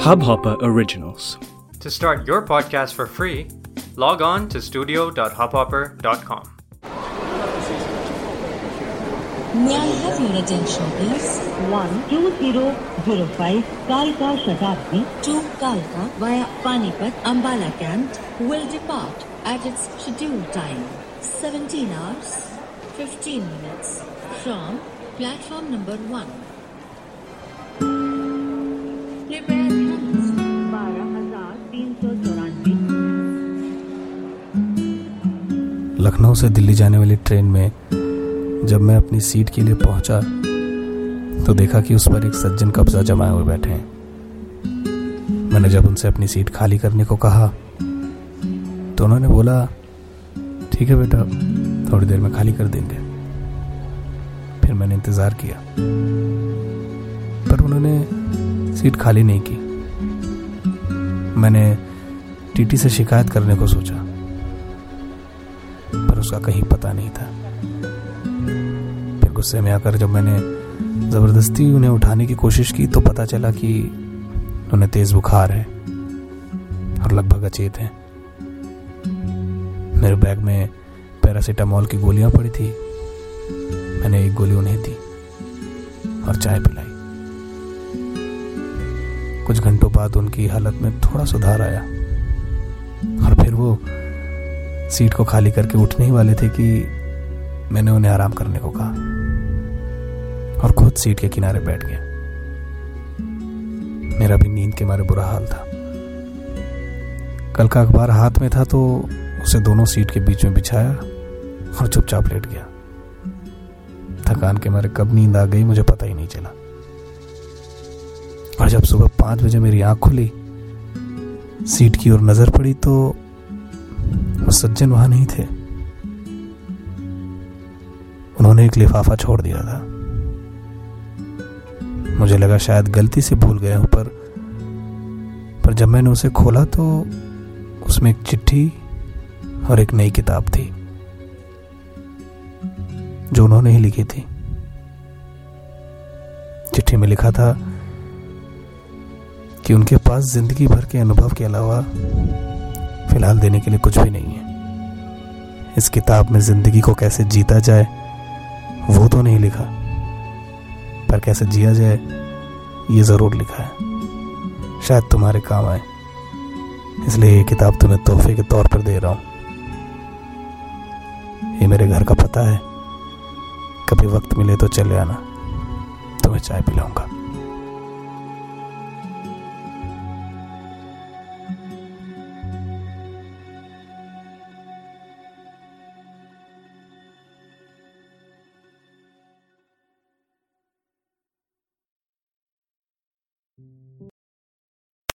Hubhopper Originals. To start your podcast for free, log on to studio.hubhopper.com. May I have your attention, please? 12005 Kalka Shatabdi To Kalka via Panipat Ambala Camp will depart at its scheduled time, 17 hours, 15 minutes from platform number 1. Lucknow से दिल्ली जाने वाली train में जब मैं अपनी seat के लिए पहुँचा तो देखा कि उस पर एक सज्जन कब्जा जमाए हुए बैठे हैं। मैंने जब उनसे अपनी सीट खाली करने को कहा तो उन्होंने बोला, ठीक है बेटा, थोड़ी देर में खाली कर देंगे। फिर मैंने इंतज़ार किया, पर उन्होंने सीट खाली नहीं की। मैंने टीटी से शिकायत करने को सोचा। उसका कहीं पता नहीं था। फिर गुस्से में आकर जब मैंने ज़बरदस्ती उन्हें उठाने की कोशिश की तो पता चला कि उन्हें तेज बुखार है और लगभग अचेत हैं। मेरे बैग में पैरासीटामोल की गोलियाँ पड़ी थी। मैंने एक गोली उन्हें दी और चाय पिलाई। कुछ घंटों बाद उनकी हालत में थोड़ा सुधार आया और फिर वो सीट को खाली करके उठने ही वाले थे कि मैंने उन्हें आराम करने को कहा। और खुद सीट के किनारे बैठ गया। मेरा भी नींद के मारे बुरा हाल था। कल का अखबार हाथ में था तो उसे दोनों सीट के बीच में बिछाया और चुपचाप लेट गया। थकान के मारे कब नींद आ गई मुझे पता ही नहीं चला। और जब सुबह पाँच बजे मेरी आँख खुली, सीट की ओर नज़र पड़ी तो वो सज्जन वहाँ नहीं थे। उन्होंने एक लिफाफा छोड़ दिया था। मुझे लगा शायद गलती से भूल गए पर पर जब मैंने उसे खोला तो उसमें एक चिट्ठी और एक नई किताब थी, जो उन्होंने ही लिखी थी। चिट्ठी में लिखा था कि उनके पास ज़िंदगी भर के अनुभव के अलावा फ़िलहाल देने के लिए कुछ भी नहीं है। इस किताब में ज़िंदगी को कैसे जीता जाए, वो तो नहीं लिखा। पर कैसे जिया जाए, ये ज़रूर लिखा है। शायद तुम्हारे काम आए। इसलिए ये किताब तुम्हें तोहफे के तौर पर दे रहा हूँ। ये मेरे घर का पता है। कभी वक्त मिले तो चले आना। तुम्हें चाय पिलाऊँगा।